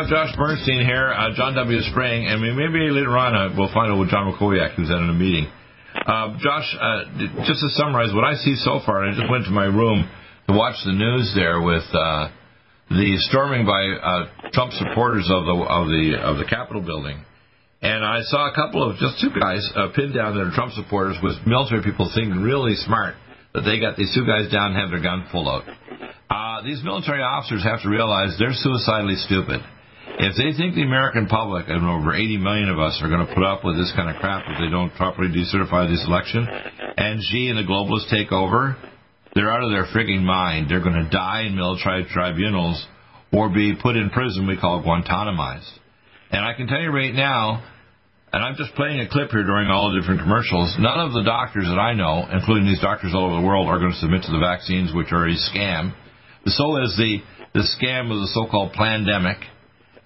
Have Josh Bernstein here, uh, John W. Spring, and maybe later on uh, we'll find out with John McCoyak, who's at a meeting. Uh, Josh, uh, just to summarize what I see so far, I just went to my room to watch the news there with uh, the storming by uh, Trump supporters of the of the of the Capitol building, and I saw a couple of just two guys pinned down that are Trump supporters with military people thinking really smart that they got these two guys down and have their gun pulled out. Uh, these military officers have to realize they're suicidally stupid. If they think the American public, and over 80 million of us, are going to put up with this kind of crap if they don't properly decertify this election, and Xi and the globalists take over, they're out of their frigging mind. They're going to die in military tribunals or be put in prison we call Guantanamized. And I can tell you right now, and I'm just playing a clip here during all the different commercials. None of the doctors that I know, including these doctors all over the world, are going to submit to the vaccines, which are a scam. So is the, the scam of the so-called pandemic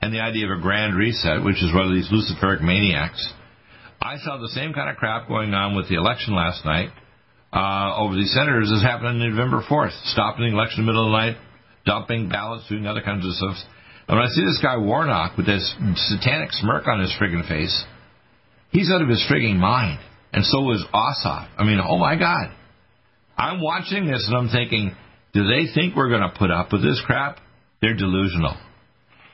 and the idea of a grand reset, which is one of these luciferic maniacs. I saw the same kind of crap going on with the election last night uh, over these senators as happened on November 4th, stopping the election in the middle of the night, dumping ballots, doing other kinds of stuff. And when I see this guy Warnock with this satanic smirk on his friggin' face, He's out of his frigging mind. And so is Ossoff. I mean, oh my God. I'm watching this and I'm thinking, do they think we're going to put up with this crap? They're delusional.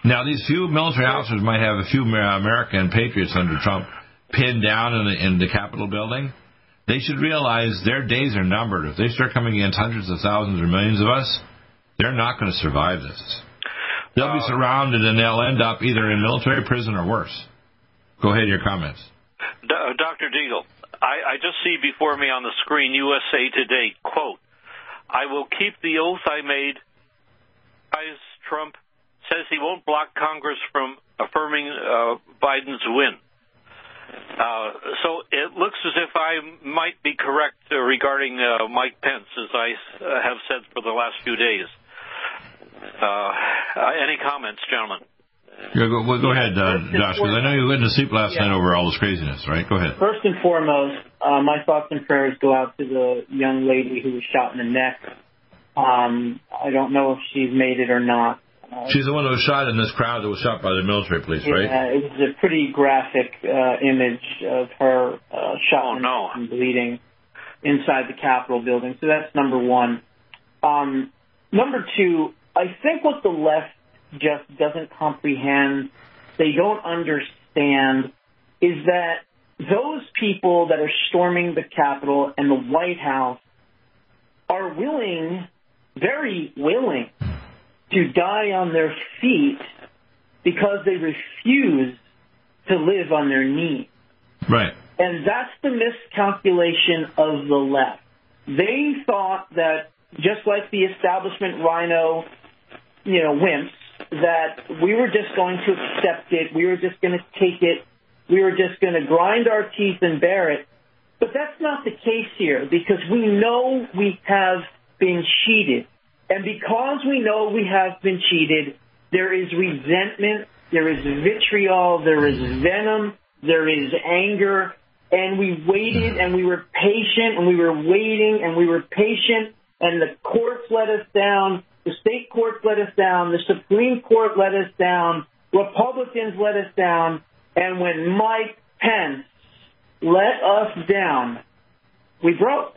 Now, these few military officers might have a few American patriots under Trump pinned down in the, in the Capitol building. They should realize their days are numbered. If they start coming against hundreds of thousands or millions of us, they're not going to survive this. They'll be uh, surrounded and they'll end up either in military prison or worse. Go ahead, your comments. Dr. Deagle, I, I just see before me on the screen USA Today, quote, I will keep the oath I made. As Trump says he won't block Congress from affirming uh, Biden's win. Uh, so it looks as if I might be correct uh, regarding uh, Mike Pence, as I uh, have said for the last few days. Uh, any comments, gentlemen? Yeah, go, well, go ahead, uh, Josh, because I know you went to sleep last yeah. night over all this craziness, right? Go ahead. First and foremost, uh, my thoughts and prayers go out to the young lady who was shot in the neck. Um, I don't know if she's made it or not. She's the one who was shot in this crowd that was shot by the military police, yeah, right? Yeah, it was a pretty graphic uh, image of her uh, shot oh, no. and bleeding inside the Capitol building. So that's number one. Um, number two, I think what the left just doesn't comprehend, they don't understand, is that those people that are storming the Capitol and the White House are willing, very willing, to die on their feet because they refuse to live on their knees. Right. And that's the miscalculation of the left. They thought that just like the establishment rhino, you know, wimps, that we were just going to accept it, we were just going to take it, we were just going to grind our teeth and bear it. But that's not the case here because we know we have been cheated. And because we know we have been cheated, there is resentment, there is vitriol, there is venom, there is anger, and we waited and we were patient and we were waiting and we were patient and the courts let us down the state courts let us down. The Supreme Court let us down. Republicans let us down. And when Mike Pence let us down, we broke.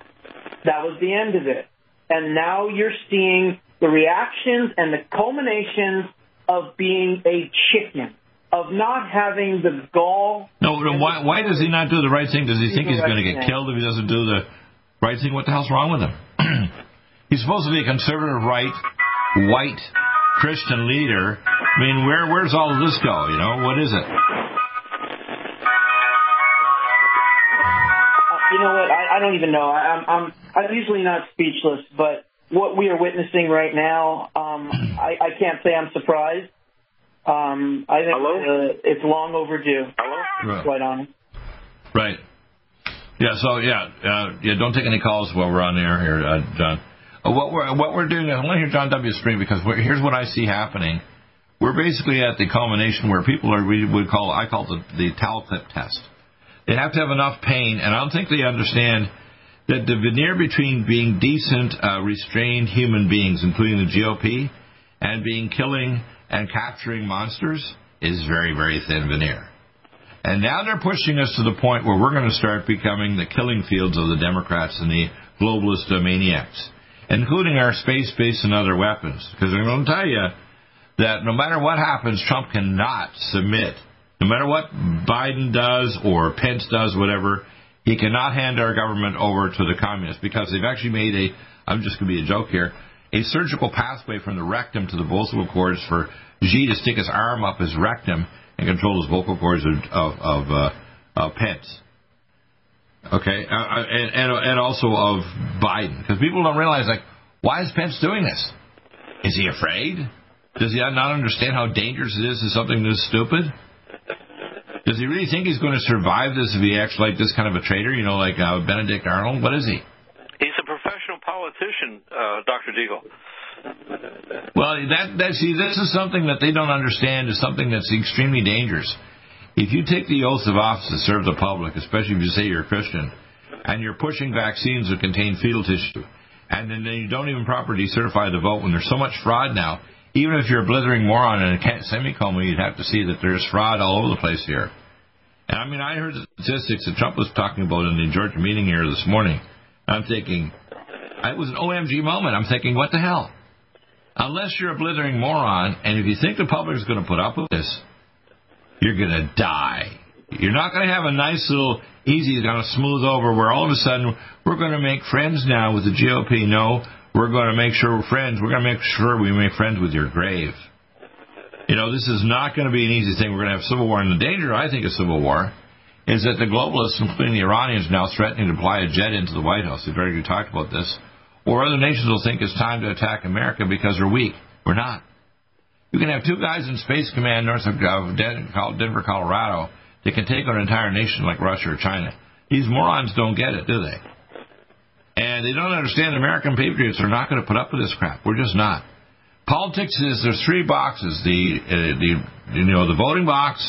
That was the end of it. And now you're seeing the reactions and the culminations of being a chicken, of not having the gall. No, no why, why does he not do the right thing? Does he think he's going to get killed if he doesn't do the right thing? What the hell's wrong with him? he's supposed to be a conservative right white Christian leader. I mean, where where's all of this go? You know, what is it? You know what? I, I don't even know. I, I'm I'm I'm usually not speechless, but what we are witnessing right now, um, I, I can't say I'm surprised. Um, I think uh, it's long overdue. Hello? Quite honest. Right. Yeah. So yeah, uh, yeah. Don't take any calls while we're on air here, uh, John. Uh, what we're what we're doing. I want to hear John W. Spring because here's what I see happening. We're basically at the culmination where people are we would call I call it the, the towel clip test. They have to have enough pain, and I don't think they understand that the veneer between being decent, uh, restrained human beings, including the GOP, and being killing and capturing monsters is very, very thin veneer. And now they're pushing us to the point where we're going to start becoming the killing fields of the Democrats and the globalist maniacs, including our space base and other weapons. Because I'm going to tell you that no matter what happens, Trump cannot submit. No matter what Biden does or Pence does, whatever, he cannot hand our government over to the communists because they've actually made a, I'm just going to be a joke here, a surgical pathway from the rectum to the vocal cords for Xi to stick his arm up his rectum and control his vocal cords of, of, of, uh, of Pence. Okay, uh, uh, and, and and also of Biden, because people don't realize like, why is Pence doing this? Is he afraid? Does he not understand how dangerous it is to something this stupid? Does he really think he's going to survive this if he acts like this kind of a traitor? You know, like uh, Benedict Arnold. What is he? He's a professional politician, uh, Dr. Deagle. Well, that that see, this is something that they don't understand. Is something that's extremely dangerous. If you take the oath of office to serve the public, especially if you say you're a Christian, and you're pushing vaccines that contain fetal tissue, and then you don't even properly certify the vote when there's so much fraud now, even if you're a blithering moron and a semicolon, you'd have to see that there's fraud all over the place here. And I mean, I heard the statistics that Trump was talking about in the Georgia meeting here this morning. I'm thinking, it was an OMG moment. I'm thinking, what the hell? Unless you're a blithering moron, and if you think the public is going to put up with this, you're going to die. You're not going to have a nice little easy, kind of smooth over where all of a sudden we're going to make friends now with the GOP. No, we're going to make sure we're friends. We're going to make sure we make friends with your grave. You know, this is not going to be an easy thing. We're going to have civil war. And the danger, I think, of civil war is that the globalists, including the Iranians, now threatening to fly a jet into the White House. We've already talked about this. Or other nations will think it's time to attack America because we're weak. We're not. You can have two guys in Space Command north of Denver, Colorado that can take on an entire nation like Russia or China. These morons don't get it, do they? And they don't understand American patriots are not going to put up with this crap. We're just not. Politics is there's three boxes: the uh, the you know the voting box,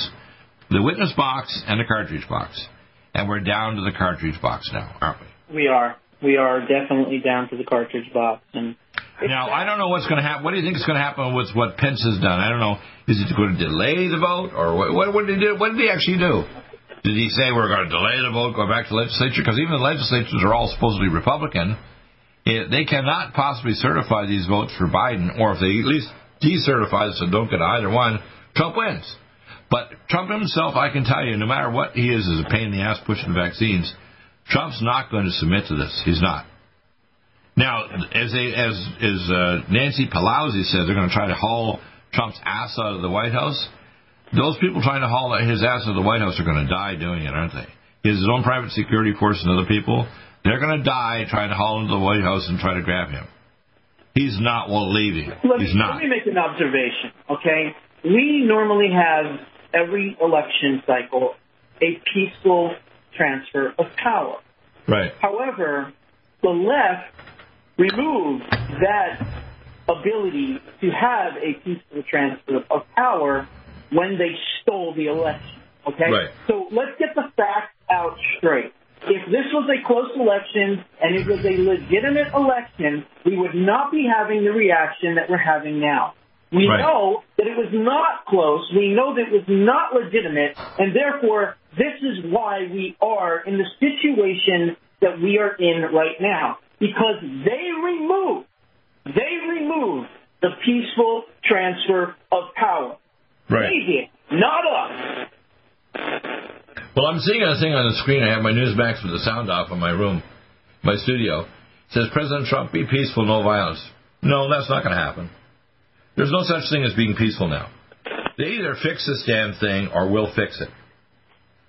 the witness box, and the cartridge box. And we're down to the cartridge box now, aren't we? We are. We are definitely down to the cartridge box. And now I don't know what's going to happen. What do you think is going to happen with what Pence has done? I don't know. Is it going to delay the vote, or what? What, what did he do? What did he actually do? Did he say we're going to delay the vote, go back to the legislature? Because even the legislatures are all supposedly Republican. It, they cannot possibly certify these votes for Biden, or if they at least decertify this and don't get either one, Trump wins. But Trump himself, I can tell you, no matter what he is, is a pain in the ass pushing vaccines. Trump's not going to submit to this. He's not. Now, as they, as as uh, Nancy Pelosi said, they're going to try to haul Trump's ass out of the White House. Those people trying to haul his ass to the White House are going to die doing it, aren't they? His own private security force and other people, they're going to die trying to haul him to the White House and try to grab him. He's not leaving. Let He's me, not. Let me make an observation, okay? We normally have every election cycle a peaceful transfer of power. Right. However, the left removed that ability to have a peaceful transfer of power when they stole the election. Okay? Right. So let's get the facts out straight. If this was a close election and it was a legitimate election, we would not be having the reaction that we're having now. We Right. know that it was not close. We know that it was not legitimate, and therefore, this is why we are in the situation that we are in right now. Because they removed, they removed the peaceful transfer of power. Right. Not us. Well, I'm seeing a thing on the screen. I have my Newsmax with the sound off in my room, my studio. It says President Trump, be peaceful, no violence. No, that's not going to happen. There's no such thing as being peaceful now. They either fix this damn thing or we'll fix it.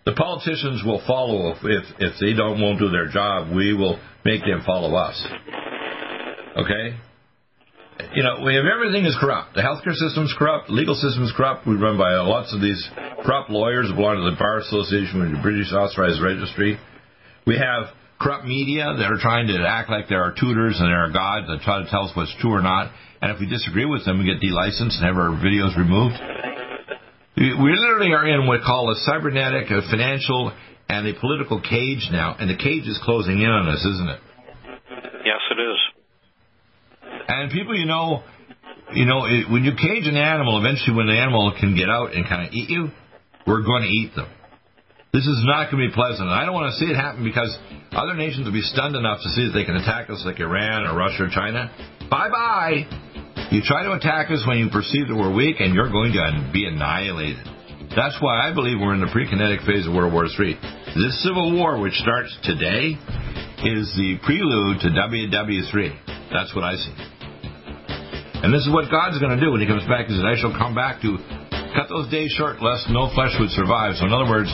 The politicians will follow if if, if they don't won't do their job. We will make them follow us. Okay? You know, we have everything is corrupt. The healthcare system is corrupt. Legal system is corrupt. We run by lots of these corrupt lawyers who belong to the Bar Association the British Authorized Registry. We have corrupt media that are trying to act like they're our tutors and they're our gods that try to tell us what's true or not. And if we disagree with them, we get delicensed and have our videos removed. We literally are in what we call a cybernetic, a financial, and a political cage now, and the cage is closing in on us, isn't it? Yes, it is. And people, you know, you know, it, when you cage an animal, eventually when the animal can get out and kind of eat you, we're going to eat them. This is not going to be pleasant. And I don't want to see it happen because other nations will be stunned enough to see that they can attack us like Iran or Russia or China. Bye bye. You try to attack us when you perceive that we're weak, and you're going to be annihilated. That's why I believe we're in the pre-kinetic phase of World War III. This civil war, which starts today, is the prelude to WW3. That's what I see. And this is what God's going to do when He comes back. He says, I shall come back to cut those days short, lest no flesh would survive. So, in other words,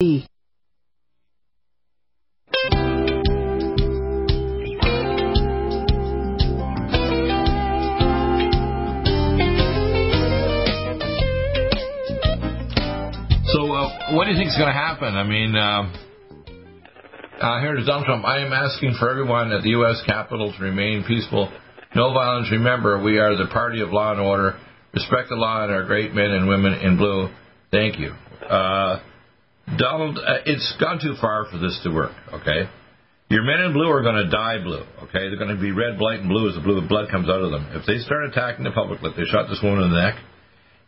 So, uh, what do you think is going to happen? I mean, uh, uh, here to Donald Trump. I am asking for everyone at the U.S. Capitol to remain peaceful. No violence. Remember, we are the party of law and order. Respect the law and our great men and women in blue. Thank you. Uh, Donald, uh, it's gone too far for this to work, okay? Your men in blue are going to die blue, okay? They're going to be red, white, and blue as the blue blood comes out of them. If they start attacking the public like they shot this woman in the neck,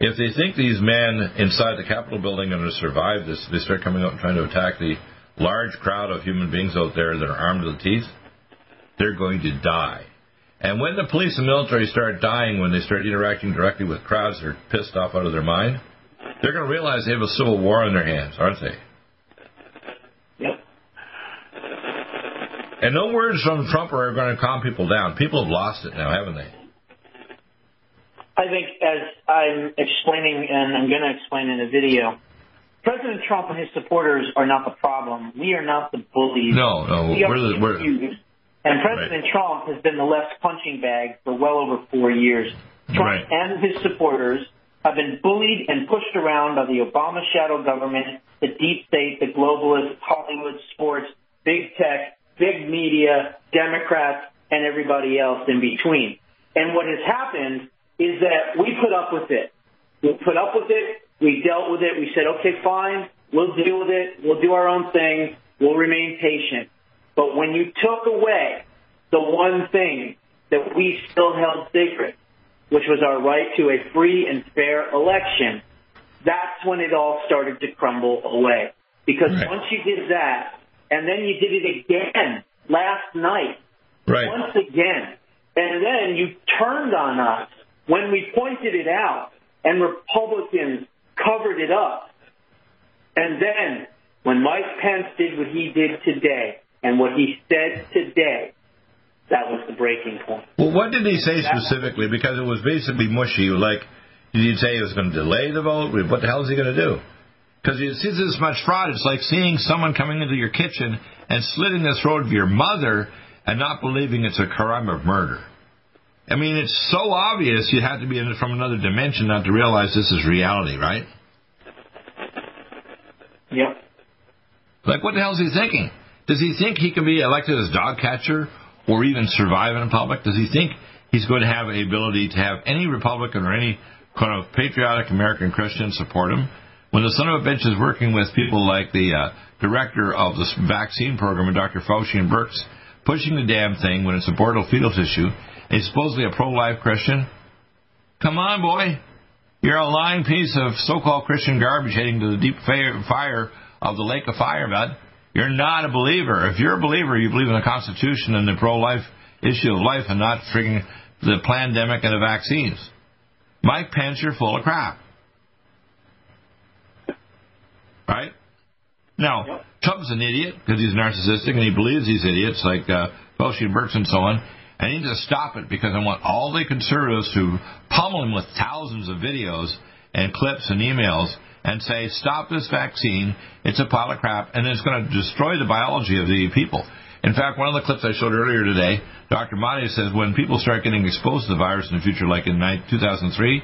if they think these men inside the Capitol building are going to survive this, they start coming out and trying to attack the large crowd of human beings out there that are armed to the teeth. they're going to die. And when the police and military start dying, when they start interacting directly with crowds that are pissed off out of their mind, they're going to realize they have a civil war on their hands, aren't they? Yep. And no words from Trump are going to calm people down. People have lost it now, haven't they? I think, as I'm explaining, and I'm going to explain in a video, President Trump and his supporters are not the problem. We are not the bullies. No, no, we we're the, the we're. And President Right. Trump has been the left's punching bag for well over four years. Trump Right. and his supporters have been bullied and pushed around by the Obama shadow government, the deep state, the globalists, Hollywood, sports, big tech, big media, Democrats, and everybody else in between. And what has happened is that we put up with it. We put up with it. We dealt with it. We said, okay, fine. We'll deal with it. We'll do our own thing. We'll remain patient. But when you took away the one thing that we still held sacred, which was our right to a free and fair election, that's when it all started to crumble away. Because Right. once you did that, and then you did it again last night, right. once again, and then you turned on us when we pointed it out, and Republicans covered it up. And then when Mike Pence did what he did today, and what he said today, that was the breaking point. Well, what did he say specifically? Because it was basically mushy. Like, did he say he was going to delay the vote? What the hell is he going to do? Because he sees this much fraud. It's like seeing someone coming into your kitchen and slitting the throat of your mother and not believing it's a crime of murder. I mean, it's so obvious you have to be in it from another dimension not to realize this is reality, right? Yep. Like, what the hell is he thinking? Does he think he can be elected as dog catcher or even survive in public? Does he think he's going to have the ability to have any Republican or any kind of patriotic American Christian support him? When the son of a bitch is working with people like the uh, director of the vaccine program, and Dr. Fauci and Birx, pushing the damn thing when it's a abortal fetal tissue, he's supposedly a pro-life Christian? Come on, boy. You're a lying piece of so-called Christian garbage heading to the deep fire of the lake of fire, bud. You're not a believer. If you're a believer, you believe in the Constitution and the pro-life issue of life and not frigging the pandemic and the vaccines. Mike Pence, you're full of crap. Right? Now, Trump's an idiot because he's narcissistic and he believes these idiots like uh, Fauci and Birx and so on. And he needs to stop it because I want all the conservatives to pummel him with thousands of videos and clips and emails and say, stop this vaccine. It's a pile of crap and it's going to destroy the biology of the people. In fact, one of the clips I showed earlier today, Dr. Mahdi says when people start getting exposed to the virus in the future, like in 2003,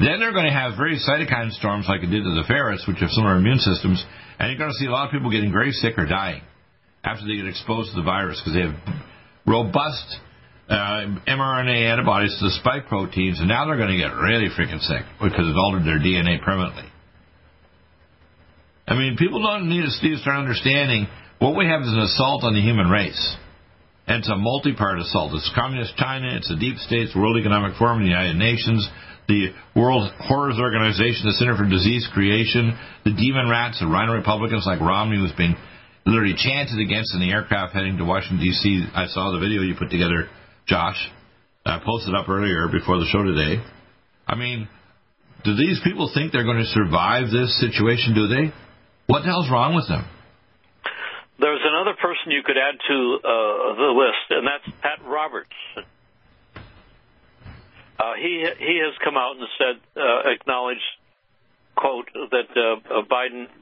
then they're going to have very cytokine storms like it did to the ferrets, which have similar immune systems, and you're going to see a lot of people getting very sick or dying after they get exposed to the virus because they have robust uh, mRNA antibodies to the spike proteins, and now they're going to get really freaking sick because it's altered their DNA permanently. I mean, people don't need to start understanding what we have is an assault on the human race. And it's a multi-part assault. It's Communist China, it's the Deep States, World Economic Forum, the United Nations, the World Horrors Organization, the Center for Disease Creation, the Demon Rats, the Rhino Republicans like Romney, who's been literally chanted against in the aircraft heading to Washington, D.C. I saw the video you put together, Josh. I posted up earlier before the show today. I mean, do these people think they're going to survive this situation, do they? What the hell's wrong with them? There's another person you could add to uh, the list, and that's Pat Roberts. Uh, he he has come out and said, uh, acknowledged, quote, that uh, Biden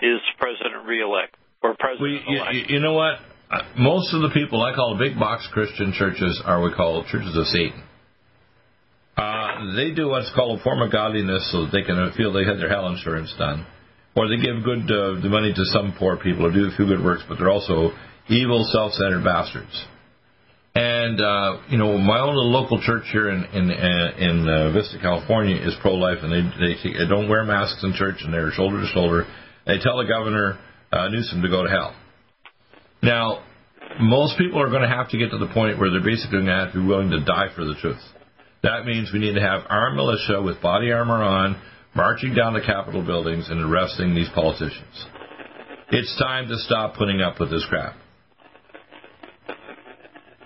is president reelect or Well, president you, elect. you, you know what? Uh, Most of the people I call big box Christian churches are what we call churches of Satan. Uh, they do what's called a form of godliness so that they can feel they had their hell insurance done. Or they give good uh, the money to some poor people or do a few good works, but they're also evil, self-centered bastards. And uh, you know, my own local church here in in uh, in uh, Vista, California, is pro-life, and they they don't wear masks in church, and they're shoulder to shoulder. They tell the governor uh, Newsom to go to hell. Now, most people are going to have to get to the point where they're basically going to have to be willing to die for the truth. That means we need to have armed militia with body armor on, marching down the Capitol buildings and arresting these politicians. It's time to stop putting up with this crap.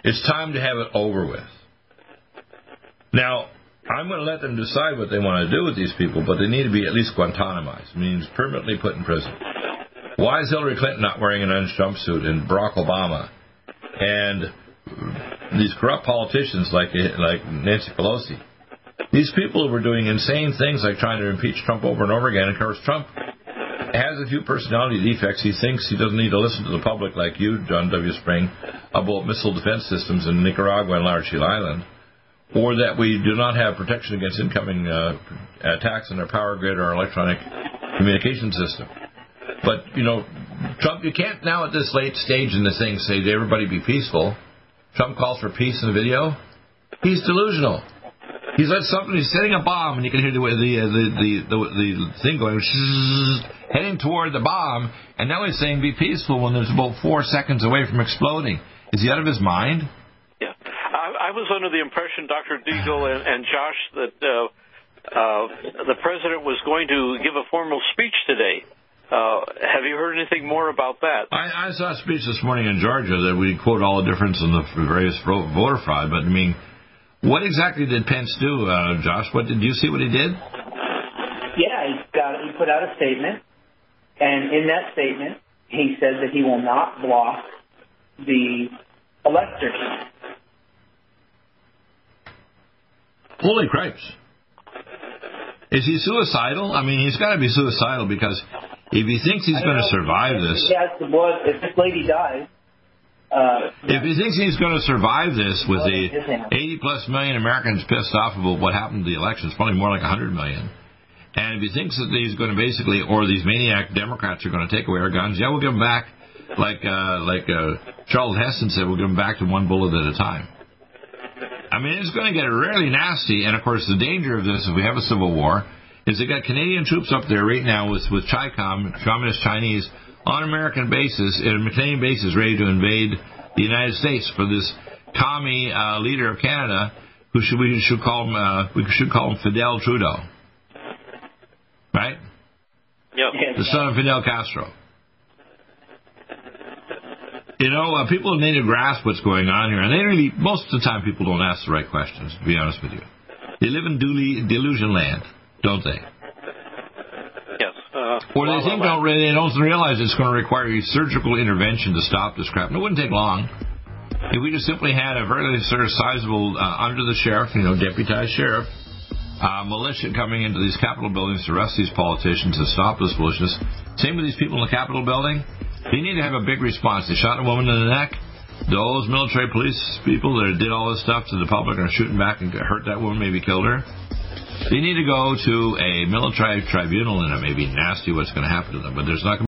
It's time to have it over with. Now, I'm going to let them decide what they want to do with these people, but they need to be at least Guantanamized, means permanently put in prison. Why is Hillary Clinton not wearing an orange jumpsuit and Barack Obama and these corrupt politicians like like Nancy Pelosi? These people who were doing insane things like trying to impeach Trump over and over again. Of course, Trump has a few personality defects. He thinks he doesn't need to listen to the public like you, John W. Spring, about missile defense systems in Nicaragua and Large Shield Island or that we do not have protection against incoming uh, attacks on our power grid or electronic communication system. But, you know, Trump, you can't now at this late stage in this thing say to everybody be peaceful. Trump calls for peace in the video. He's delusional. He's like something. He's setting a bomb, and you can hear the the the the, the, the thing going, heading toward the bomb. And now he's saying be peaceful when there's about four seconds away from exploding. Is he out of his mind? Yeah, I was under the impression, Dr. Deagle and, and Josh, that uh, uh, the president was going to give a formal speech today. Uh, have you heard anything more about that? I, I saw a speech this morning in Georgia that we quote all the difference in the various voter fraud, but I mean, what exactly did Pence do, uh, Josh? What did you see what he did? Yeah, he got he put out a statement, and in that statement, he said that he will not block the electors Holy cripes. Is he suicidal? I mean, he's got to be suicidal because if he thinks he's going to survive this. Yes, blood. If this lady dies. Uh, if he thinks he's going to survive this with the 80 plus million Americans pissed off about what happened to the elections, probably more like 100 million, and if he thinks that he's going to basically, or these maniac Democrats are going to take away our guns, yeah, we'll give them back, like uh, like uh, Charlton Heston said, we'll give them back to one bullet at a time. I mean, it's going to get really nasty. And of course, the danger of this, if we have a civil war, is they got Canadian troops up there right now with with CHICOM, Communist Chinese, on American bases, and Canadian bases, ready to invade the United States for this commie uh, leader of Canada, who should we should call him uh, we should call him Fidel Trudeau, right? Yep. The son of Fidel Castro you know, uh, people need to grasp what's going on here, and they really, most of the time, people don't ask the right questions. To be honest with you, they live in duly delusion land, don't they? Or they well, think don't they don't realize it's going to require a surgical intervention to stop this crap. And it wouldn't take long. If we just simply had a very sort of sizable uh, under the sheriff, you know, deputized sheriff, uh, militia coming into these Capitol buildings to arrest these politicians and stop this foolishness. Same with these people in the Capitol building. They need to have a big response. They shot a woman in the neck. Those military police people that did all this stuff to the public are shooting back and hurt that woman, maybe killed her. They need to go to a military tribunal, and it may be nasty what's going to happen to them, but there's not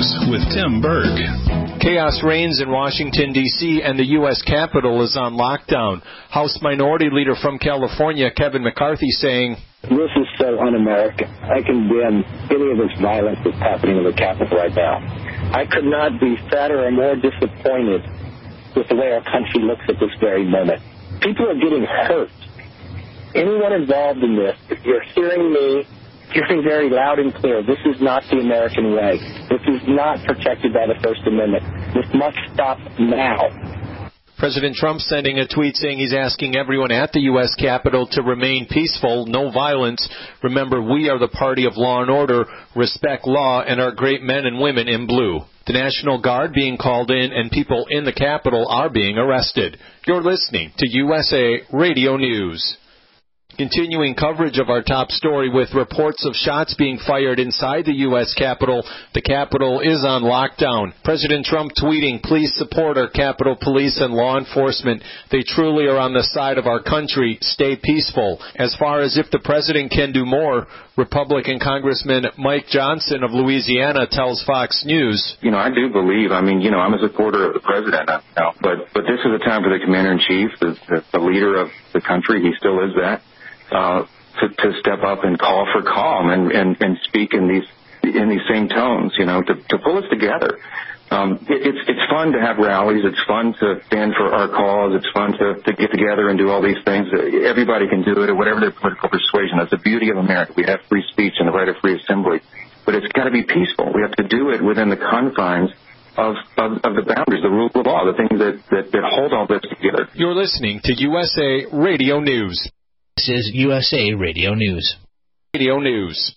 News with Tim Berg. Chaos reigns in Washington, D.C., and the U.S. Capitol is on lockdown. House Minority Leader from California, Kevin McCarthy, saying, This is so un American. I condemn any of this violence that's happening in the Capitol right now. I could not be sadder or more disappointed with the way our country looks at this very moment. People are getting hurt. Anyone involved in this, if you're hearing me, hearing very loud and clear, this is not the American way. This is not protected by the First Amendment. This must stop now. President Trump sending a tweet saying he's asking everyone at the U.S. Capitol to remain peaceful, no violence. Remember, we are the party of law and order, respect law, and our great men and women in blue. The National Guard being called in and people in the Capitol are being arrested. You're listening to USA Radio News. Continuing coverage of our top story with reports of shots being fired inside the U.S. Capitol. The Capitol is on lockdown. President Trump tweeting, please support our Capitol Police and law enforcement. They truly are on the side of our country. Stay peaceful. As far as if the president can do more, Republican Congressman Mike Johnson of Louisiana tells Fox News. You know, I do believe, I mean, you know, I'm a supporter of the president now, but, but this is a time for the commander in chief, the, the, the leader of the country. He still is that uh, to, to step up and call for calm and, and, and speak in these in these same tones, you know, to, to pull us together. Um, it, it's it's fun to have rallies. It's fun to stand for our cause. It's fun to, to get together and do all these things. Everybody can do it, or whatever their political persuasion. That's the beauty of America. We have free speech and the right of free assembly, but it's got to be peaceful. We have to do it within the confines of, of, of, the boundaries, the rule of law, the things that, that, that hold all this together. You're listening to USA Radio News. This is USA Radio News. Radio News.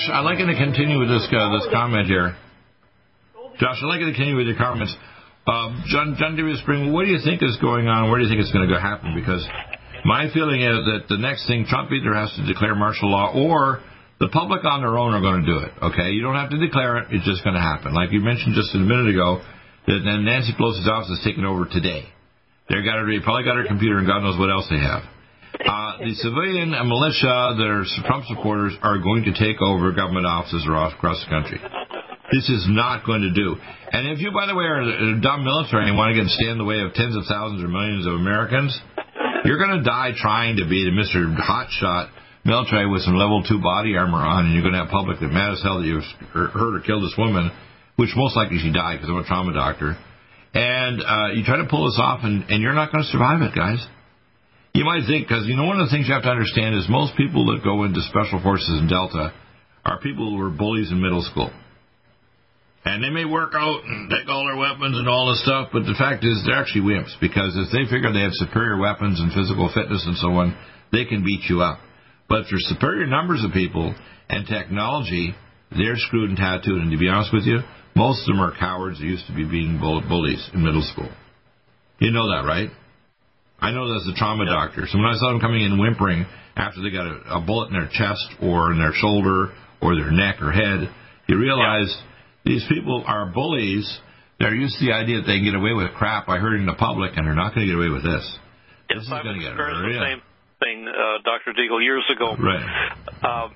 Josh, I'd like you to continue with this uh, this comment here. Josh, I'd like you to continue with your comments. Uh, John, John W. Spring, what do you think is going on? Where do you think it's going to go happen? Because my feeling is that the next thing, Trump either has to declare martial law or the public on their own are going to do it. Okay, you don't have to declare it; it's just going to happen. Like you mentioned just a minute ago, that Nancy Pelosi's office is taking over today. They've got her, they probably got her computer and God knows what else they have. Uh, the civilian and militia that are Trump supporters are going to take over government offices across the country. This is not going to do. And if you, by the way, are a dumb military and want to get stand in the way of tens of thousands or millions of Americans, you're going to die trying to be the Mr. Hotshot military with some level two body armor on, and you're going to have public that mad as hell that you hurt or killed this woman, which most likely she died because I'm a trauma doctor. And uh, you try to pull this off, and, and you're not going to survive it, guys. You might think, because you know, one of the things you have to understand is most people that go into special forces in Delta are people who were bullies in middle school. And they may work out and take all their weapons and all this stuff, but the fact is they're actually wimps because if they figure they have superior weapons and physical fitness and so on, they can beat you up. But if there's superior numbers of people and technology, they're screwed and tattooed. And to be honest with you, most of them are cowards that used to be being bullies in middle school. You know that, right? I know that's a trauma doctor. So when I saw them coming in whimpering after they got a, a bullet in their chest or in their shoulder or their neck or head, you realize yeah. these people are bullies. They're used to the idea that they can get away with crap by hurting the public, and they're not going to get away with this. Yes, this is I've experienced the same thing, uh, Dr. Deagle, years ago. Right. Um,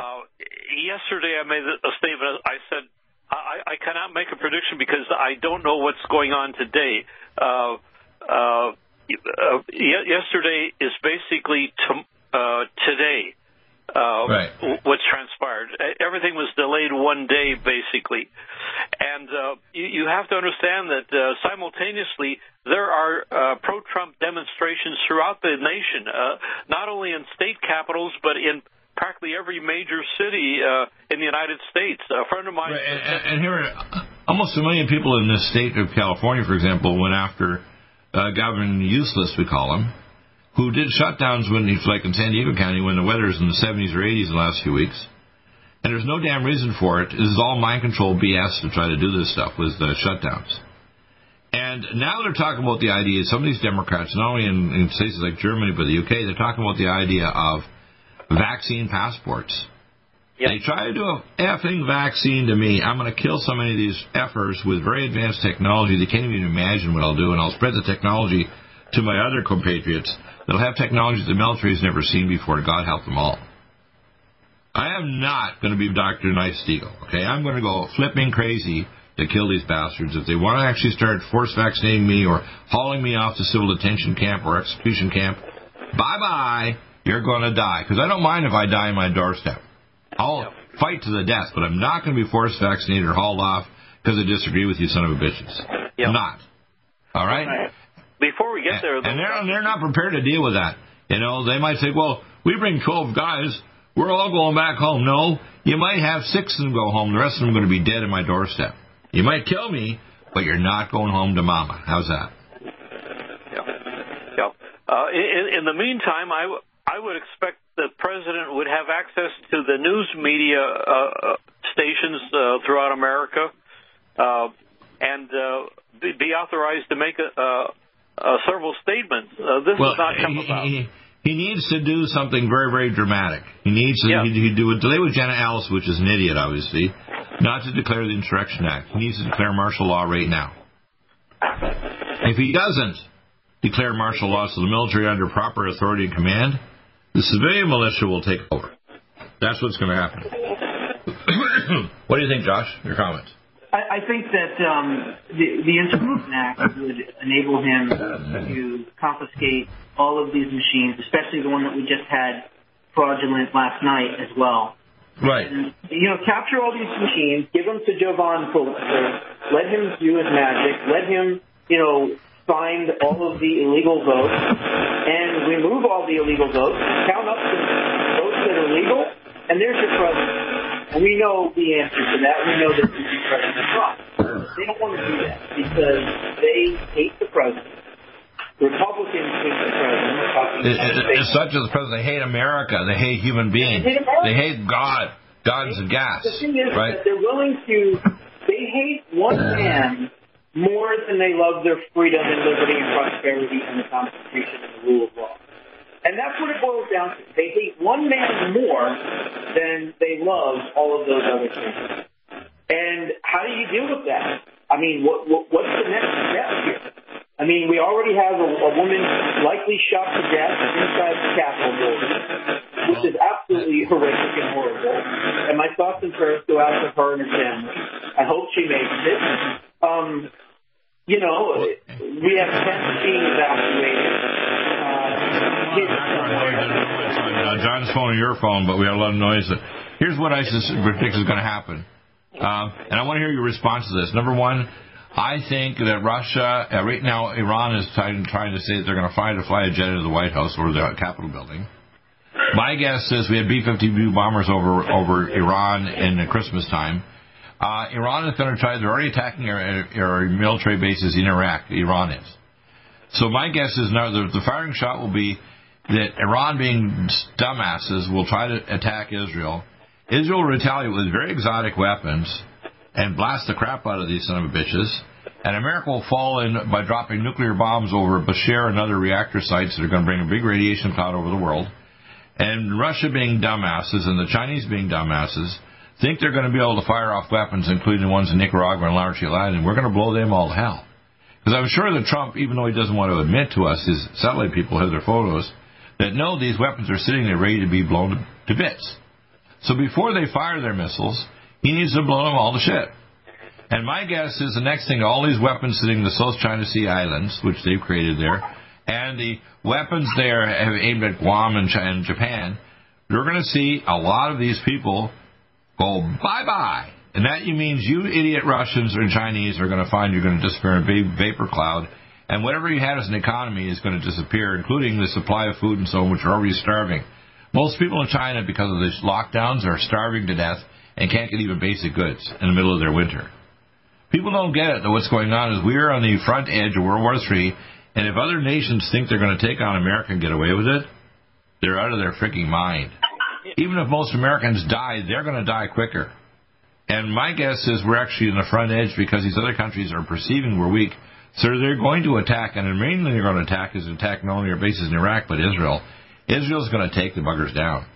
uh, yesterday, I made a statement. I said I, I cannot make a prediction because I don't know what's going on today. Uh, uh, uh, yesterday is basically to, uh, today. Uh, right. What's transpired? Everything was delayed one day, basically, and uh, you, you have to understand that uh, simultaneously there are uh, pro-Trump demonstrations throughout the nation, uh, not only in state capitals but in practically every major city uh, in the United States. A friend of mine, right. and, and here, almost a million people in this state of California, for example, went after uh, Governor Useless, we call him, who did shutdowns when he's like in San Diego County when the weather's in the 70s or 80s in the last few weeks. And there's no damn reason for it. This is all mind control BS to try to do this stuff with the shutdowns. And now they're talking about the idea, some of these Democrats, not only in, in places like Germany but the UK, they're talking about the idea of vaccine passports. Yep. They try to do a effing vaccine to me. I'm going to kill so many of these effers with very advanced technology. They can't even imagine what I'll do, and I'll spread the technology to my other compatriots that'll have technology the military has never seen before. God help them all. I am not going to be Dr. Nice Deagle, okay? I'm going to go flipping crazy to kill these bastards. If they want to actually start force vaccinating me or hauling me off to civil detention camp or execution camp, bye bye, you're going to die. Because I don't mind if I die in my doorstep. I'll yep. fight to the death, but I'm not going to be forced vaccinated or hauled off because I disagree with you, son of a bitches. Yep. I'm not. All right? Before we get there, and, and they're they're not prepared to deal with that. You know, they might say, "Well, we bring 12 guys, we're all going back home." No, you might have six of them go home. The rest of them are going to be dead in my doorstep. You might kill me, but you're not going home to mama. How's that? Yeah. Yeah. Uh, in, in the meantime, I, w- I would expect the president would have access to the news media uh, uh stations uh, throughout America uh, and uh, be authorized to make a, uh, several statements. this well, has not come he, about. He, he needs to do something very, very dramatic. He needs to yeah. he, he do a delay with Jenna Ellis, which is an idiot, obviously, not to declare the Insurrection Act. He needs to declare martial law right now. If he doesn't declare martial law so the military under proper authority and command, the civilian militia will take over. That's what's going to happen. what do you think, Josh? Your comments? I, I think that um, the, the Insurrection Act would enable him to confiscate all of these machines, especially the one that we just had fraudulent last night as well. Right. And, you know, capture all these machines, give them to Jovan Pulitzer, let him do his magic, let him, you know, find all of the illegal votes, and remove all the illegal votes, count up the votes that are legal, and there's your president. We know the answer to that. We know that this is President Trump. They don't want to do that because they hate the president. Republicans hate the president. It, it's such as the president. They hate America. They hate human beings. They hate, they hate God. Guns and gas. The thing is right? that they're willing to. They hate one man more than they love their freedom and liberty and prosperity and the Constitution and the rule of law. And that's what it boils down to. They hate one man more than they love all of those other things. And how do you deal with that? I mean, what, what what's the next step here? I mean, we already have a, a woman likely shot to death inside the Capitol building, which is absolutely horrific and horrible. And my thoughts and prayers go out to her and her family. I hope she makes it. Um, you know, we have tents being evacuated. Uh, John's phone or your phone, but we have a lot of noise. Here's what I predict is going to happen. Um, and I want to hear your response to this. Number one, I think that Russia, uh, right now, Iran is trying, trying to say that they're going to fly to fly a jet into the White House or the Capitol building. My guess is we had B-52 bombers over over Iran in the Christmas time. Uh, Iran is going to try. They're already attacking our, our military bases in Iraq. Iran is. So my guess is now the, the firing shot will be that Iran, being dumbasses, will try to attack Israel. Israel will retaliate with very exotic weapons and blast the crap out of these son of a bitches. And America will fall in by dropping nuclear bombs over Bushehr and other reactor sites that are going to bring a big radiation cloud over the world. And Russia being dumbasses and the Chinese being dumbasses think they're going to be able to fire off weapons, including the ones in Nicaragua and Large Island, and we're going to blow them all to hell. Because I'm sure that Trump, even though he doesn't want to admit to us, his satellite people have their photos, that know these weapons are sitting there ready to be blown to bits. So before they fire their missiles, he needs to blow them all to shit. And my guess is the next thing, all these weapons sitting in the South China Sea Islands, which they've created there, and the weapons there have aimed at Guam and Japan, you're going to see a lot of these people go bye-bye and that means you idiot Russians or Chinese are going to find you're going to disappear in a vapor cloud. And whatever you had as an economy is going to disappear, including the supply of food and so on, which are already starving. Most people in China, because of these lockdowns, are starving to death and can't get even basic goods in the middle of their winter. People don't get it that what's going on is we're on the front edge of World War III, And if other nations think they're going to take on America and get away with it, they're out of their freaking mind. Even if most Americans die, they're going to die quicker. And my guess is we're actually in the front edge because these other countries are perceiving we're weak. So they're going to attack, and mainly they're going to attack is attack not only our bases in Iraq, but Israel. Israel's going to take the buggers down.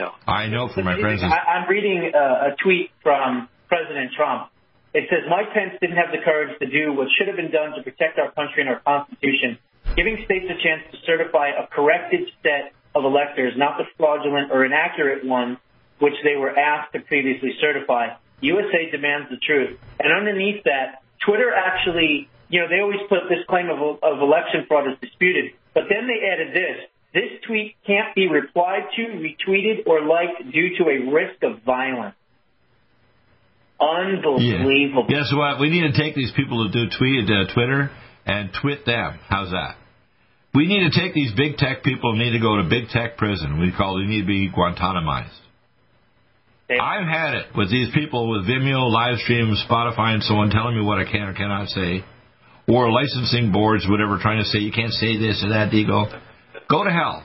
Yeah. I know from my friends. I'm reading uh, a tweet from President Trump. It says Mike Pence didn't have the courage to do what should have been done to protect our country and our Constitution, giving states a chance to certify a corrected set of electors, not the fraudulent or inaccurate ones which they were asked to previously certify. USA demands the truth. And underneath that, Twitter actually, you know, they always put this claim of, of election fraud is disputed, but then they added this. This tweet can't be replied to, retweeted, or liked due to a risk of violence. Unbelievable. Yeah. Guess what? We need to take these people who do tweet, uh, Twitter and twit them. How's that? We need to take these big tech people and need to go to big tech prison. We call it, they need to be Guantanamized. I've had it with these people with Vimeo, live streams, Spotify, and so on, telling me what I can or cannot say, or licensing boards, whatever, trying to say you can't say this or that. Deagle, go to hell.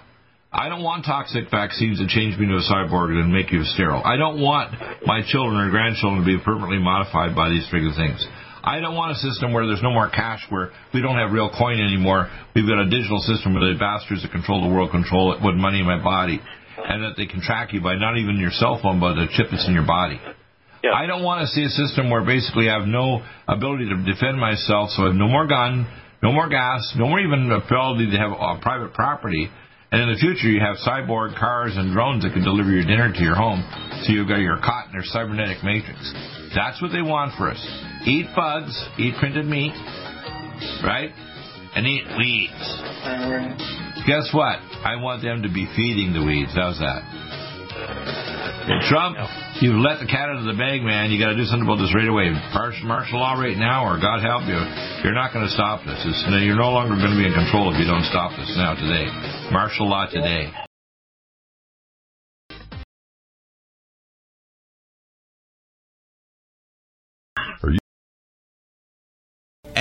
I don't want toxic vaccines that change me to a cyborg and make you sterile. I don't want my children or grandchildren to be permanently modified by these freaking things. I don't want a system where there's no more cash, where we don't have real coin anymore. We've got a digital system where the bastards that control the world control it with money in my body, and that they can track you by not even your cell phone, but the chip that's in your body. Yeah. I don't want to see a system where basically I have no ability to defend myself, so I have no more gun, no more gas, no more even ability to have uh, private property. And in the future, you have cyborg cars and drones that can deliver your dinner to your home, so you've got your cot in their cybernetic matrix. That's what they want for us. Eat bugs, eat printed meat, right? And eat weeds. Guess what? I want them to be feeding the weeds. How's that? Trump, you've let the cat out of the bag, man. You got to do something about this right away. Martial, martial law right now, or God help you, you're not going to stop this. It's, you're no longer going to be in control if you don't stop this now today. Martial law today.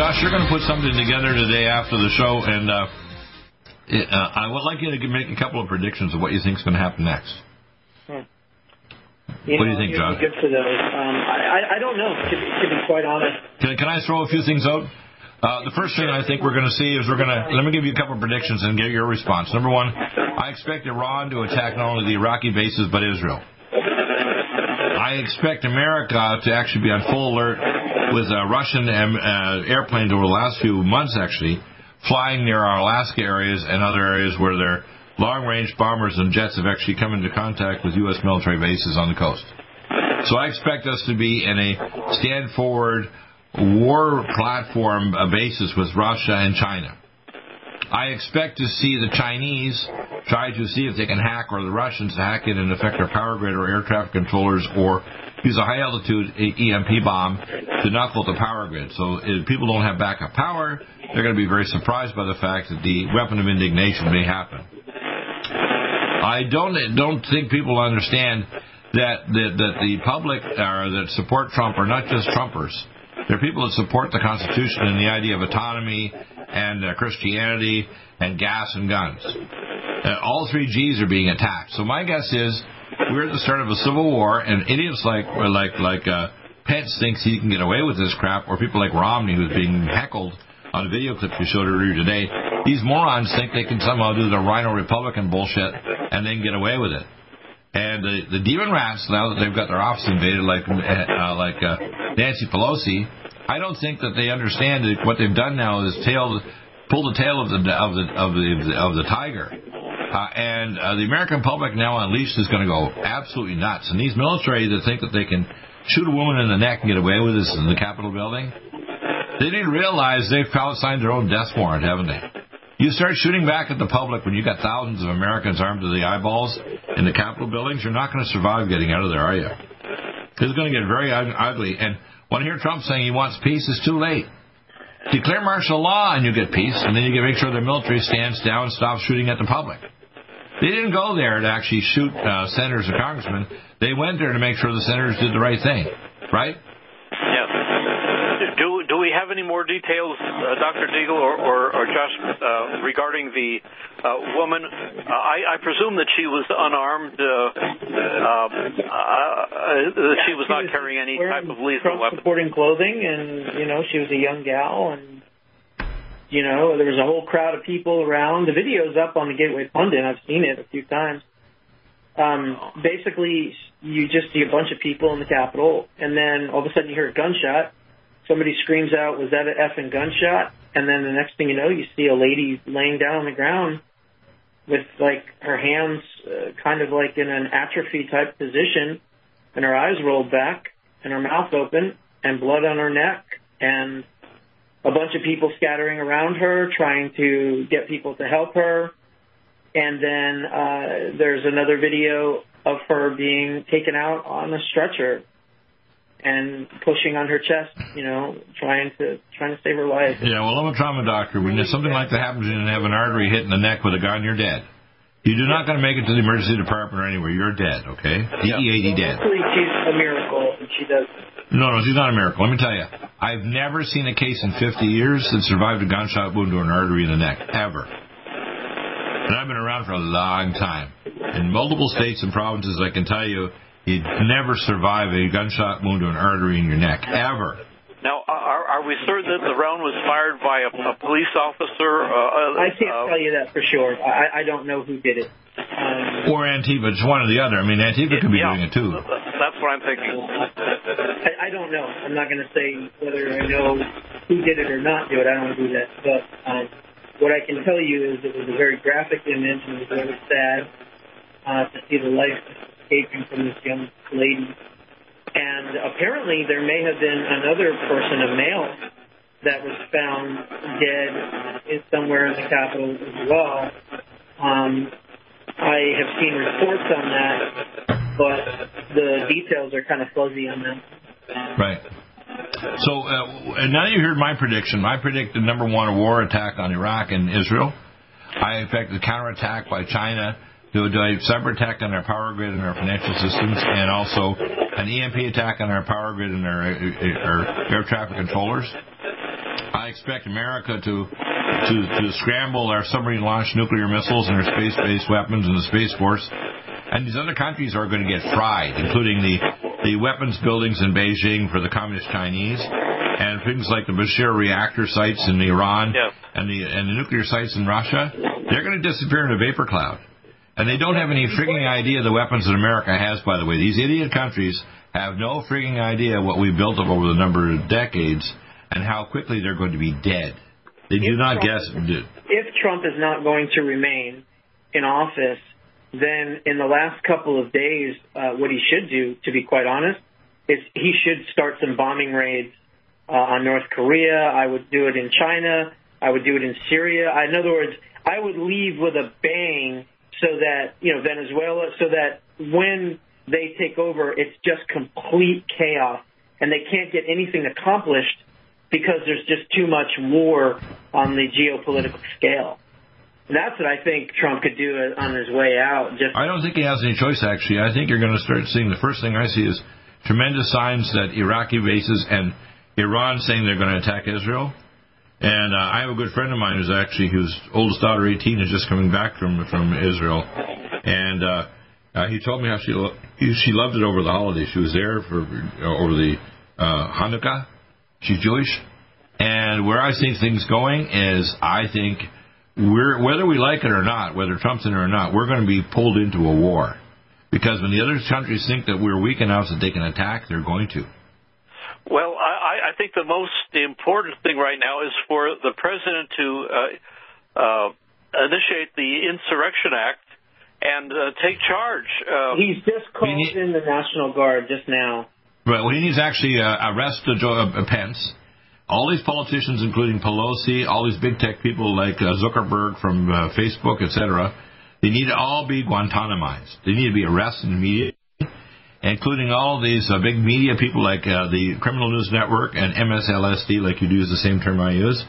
Josh, you're going to put something together today after the show, and uh, it, uh, I would like you to make a couple of predictions of what you think is going to happen next. Hmm. You what know, do you think, Josh? Good for those. Um, I, I don't know, to, to be quite honest. Can, can I throw a few things out? Uh, the first thing I think we're going to see is we're going to let me give you a couple of predictions and get your response. Number one, I expect Iran to attack not only the Iraqi bases but Israel. I expect America to actually be on full alert with uh, Russian um, uh, airplanes over the last few months, actually, flying near our Alaska areas and other areas where their long-range bombers and jets have actually come into contact with U.S. military bases on the coast. So I expect us to be in a stand-forward war platform uh, basis with Russia and China. I expect to see the Chinese try to see if they can hack or the Russians hack it and affect our power grid or air traffic controllers or use a high altitude EMP bomb to knock out the power grid. So if people don't have backup power, they're going to be very surprised by the fact that the weapon of indignation may happen. I don't don't think people understand that that, that the public or that support Trump are not just Trumpers. They're people that support the Constitution and the idea of autonomy and uh, Christianity and gas and guns. Uh, all three G's are being attacked. So my guess is we're at the start of a civil war, and idiots like like like uh, Pence thinks he can get away with this crap, or people like Romney who's being heckled on a video clip you showed earlier today. These morons think they can somehow do the RINO Republican bullshit and then get away with it. And the, the demon rats, now that they've got their office invaded, like uh, like uh, Nancy Pelosi, I don't think that they understand that what they've done now is tail, pull the tail of the of the of the of the tiger. Uh, and uh, the American public now unleashed is going to go absolutely nuts. And these military that think that they can shoot a woman in the neck and get away with this in the Capitol building, they didn't realize they've signed their own death warrant, haven't they? You start shooting back at the public when you got thousands of Americans armed to the eyeballs in the Capitol buildings. You're not going to survive getting out of there, are you? It's going to get very ugly. And when you hear Trump saying he wants peace, it's too late. Declare martial law and you get peace, and then you can make sure the military stands down and stops shooting at the public. They didn't go there to actually shoot uh, senators or congressmen. They went there to make sure the senators did the right thing, right? Do do we have any more details, uh, Dr. Deagle or, or, or Josh, uh, regarding the uh, woman? I, I, presume that she was unarmed, uh, uh, that she was not carrying any type of lethal weapon. Supporting clothing, and you know she was a young gal, and you know there was a whole crowd of people around. The video's up on the Gateway Pundit. I've seen it a few times. Um, basically, you just see a bunch of people in the Capitol, and then all of a sudden you hear a gunshot somebody screams out, "Was that an effing gunshot?" And then the next thing you know, you see a lady laying down on the ground with like her hands uh, kind of like in an atrophy type position, and her eyes rolled back, and her mouth open, and blood on her neck, and a bunch of people scattering around her trying to get people to help her. And then uh, there's another video of her being taken out on a stretcher and pushing on her chest, you know, trying to trying to save her life. Yeah, well, I'm a trauma doctor. When something like that happens and you have an artery hit in the neck with a gun, you're dead. You're not going to make it to the emergency department or anywhere. You're dead, okay? DEAD dead. Hopefully she's a miracle and she does. No, no, she's not a miracle. Let me tell you. I've never seen a case in 50 years that survived a gunshot wound to an artery in the neck, ever. And I've been around for a long time. In multiple states and provinces, I can tell you, you'd never survive a gunshot wound to an artery in your neck, ever. Now, are, are we certain that the round was fired by a, a police officer? Uh, I can't uh, tell you that for sure. I, I don't know who did it. Um, Or Antifa. It's one or the other. I mean, Antifa could be yeah, doing it too. That's what I'm thinking. I, I don't know. I'm not going to say whether I know who did it or not do it. I don't do that. But um, what I can tell you is it was a very graphic image and it was very sad uh, to see the life escaping from this young lady. And apparently there may have been another person, a male, that was found dead in, somewhere in the Capitol as well. Um, I have seen reports on that, but the details are kind of fuzzy on that. Right. So uh, now you heard my prediction. I predicted number one a war attack on Iraq and Israel. I expected a counterattack by China to do a cyber attack on our power grid and our financial systems, and also an EMP attack on our power grid and our, our air traffic controllers. I expect America to to, to scramble our submarine launched nuclear missiles and our space based weapons and the Space Force. And these other countries are going to get fried, including the, the weapons buildings in Beijing for the Communist Chinese, and things like the Bushehr reactor sites in Iran and the and the nuclear sites in Russia. They're going to disappear in a vapor cloud. And they don't have any frigging idea the weapons that America has, by the way. These idiot countries have no frigging idea what we built up over the number of decades and how quickly they're going to be dead. They do not guess. If Trump is not going to remain in office, then in the last couple of days, uh, what he should do, to be quite honest, is he should start some bombing raids uh, on North Korea. I would do it in China. I would do it in Syria. In other words, I would leave with a bang so that, you know, Venezuela, so that when they take over, it's just complete chaos and they can't get anything accomplished because there's just too much war on the geopolitical scale. That's what I think Trump could do on his way out. Just I don't think he has any choice, actually. I think you're going to start seeing the first thing I see is tremendous signs that Iraqi bases and Iran saying they're going to attack Israel. And uh, I have a good friend of mine who's actually whose oldest daughter, 18, is just coming back from from Israel, and uh, uh, he told me how she lo- she loved it over the holidays. She was there for uh, over the uh, Hanukkah. She's Jewish, and where I see things going is I think we're whether we like it or not, whether Trump's in it or not, we're going to be pulled into a war because when the other countries think that we're weak enough that they can attack, they're going to. Well, I, I think the most important thing right now is for the president to uh, uh, initiate the Insurrection Act and uh, take charge. Uh, He's just called in the National Guard just now. Right. Well, he needs to actually uh, arrest uh, Joe, uh, Pence. All these politicians, including Pelosi, all these big tech people like uh, Zuckerberg from uh, Facebook, etc., they need to all be Guantanamized. They need to be arrested immediately, including all these uh, big media people like uh, the Criminal News Network and MSLSD, like you do is the same term I use,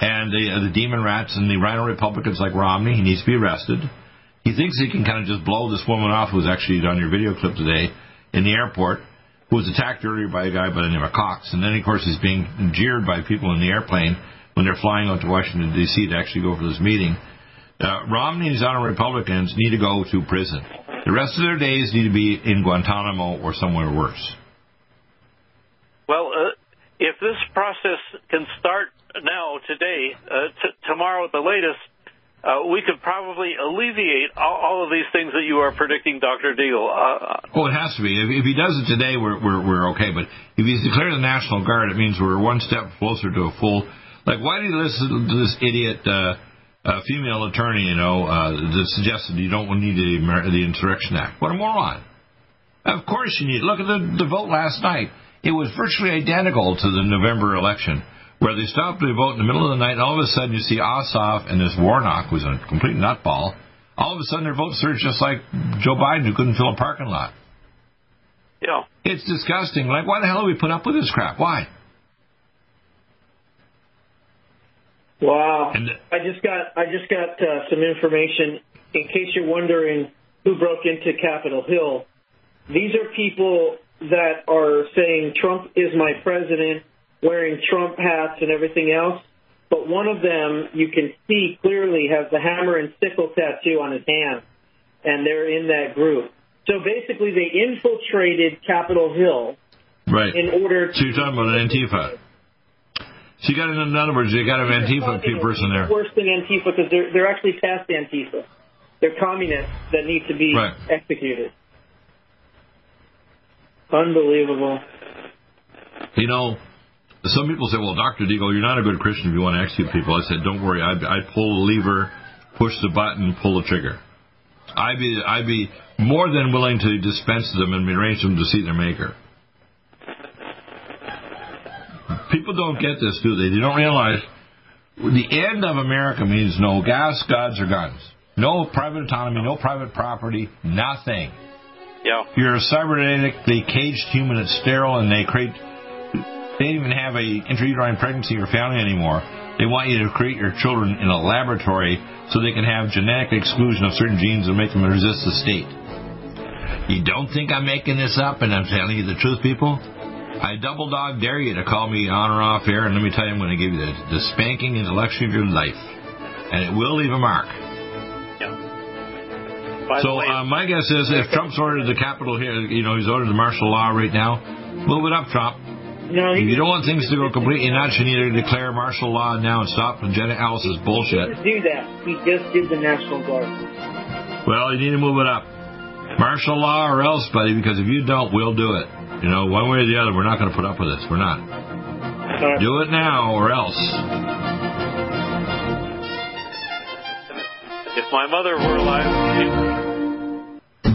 and the, uh, the Demon Rats and the RINO Republicans like Romney. He needs to be arrested. He thinks he can kind of just blow this woman off who's actually on your video clip today in the airport who was attacked earlier by a guy by the name of Cox. And then, of course, he's being jeered by people in the airplane when they're flying out to Washington, D.C. to actually go for this meeting. Uh, Romney and his other Republicans need to go to prison. The rest of their days need to be in Guantanamo or somewhere worse. Well, uh, if this process can start now, today, uh, t- tomorrow at the latest, uh, we could probably alleviate all, all, of these things that you are predicting, Dr. Deagle. Uh, oh, it has to be. If, if he does it today, we're, we're, we're okay. But if he's declared the National Guard, it means we're one step closer to a full. Like, why do you listen to this idiot uh, uh, female attorney, you know, uh, that suggested you don't need the, the Insurrection Act? What a moron. Of course you need. Look at the, the vote last night. It was virtually identical to the November election where they stopped the vote in the middle of the night, and all of a sudden you see Ossoff and this Warnock, who's a complete nutball, All of a sudden, their vote surged just like Joe Biden, who couldn't fill a parking lot. Yeah. It's disgusting. Like, why the hell do we put up with this crap? Why? Wow. I just got I just got uh, some information in case you're wondering who broke into Capitol Hill. These are people that are saying Trump is my president, wearing Trump hats and everything else. But one of them you can see clearly has the hammer and sickle tattoo on his hand, and they're in that group. So basically, they infiltrated Capitol Hill Right. in order to. So you're talking about an Antifa. So you got, in other words, you got an Antifa person there. Worse than Antifa because they're they're actually past Antifa. They're communists that need to be Right. executed. Unbelievable. You know, some people say, well, Dr. Deagle, you're not a good Christian if you want to execute people. I said, don't worry. I'd, I'd pull the lever, push the button, pull the trigger. I'd be, I'd be more than willing to dispense them and arrange them to see their maker. People don't get this, do they? They don't realize the end of America means no gas, gods, or guns. No private autonomy, no private property, nothing. Yeah. You're a cybernetically caged human that's sterile, and they create. They don't even have a intrauterine pregnancy or family anymore. They want you to create your children in a laboratory so they can have genetic exclusion of certain genes and make them resist the state. You don't think I'm making this up and I'm telling you the truth, people? I double dog dare you to call me on or off air, and let me tell you, I'm going to give you the, spanking and the spanking intellectual of your life, and it will leave a mark. By so way, uh, my guess is if Trump's ordered the Capitol here, you know, he's ordered the martial law right now, move it up, Trump. No, If you don't want things to go completely nuts, you need to declare martial law now and stop Jenna Ellis's bullshit. Just do that. He just did the National Guard. Well, you need to move it up. Martial law or else, buddy, because if you don't, we'll do it. You know, one way or the other, we're not going to put up with this. We're not. Do it now or else. if my mother were alive,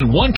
One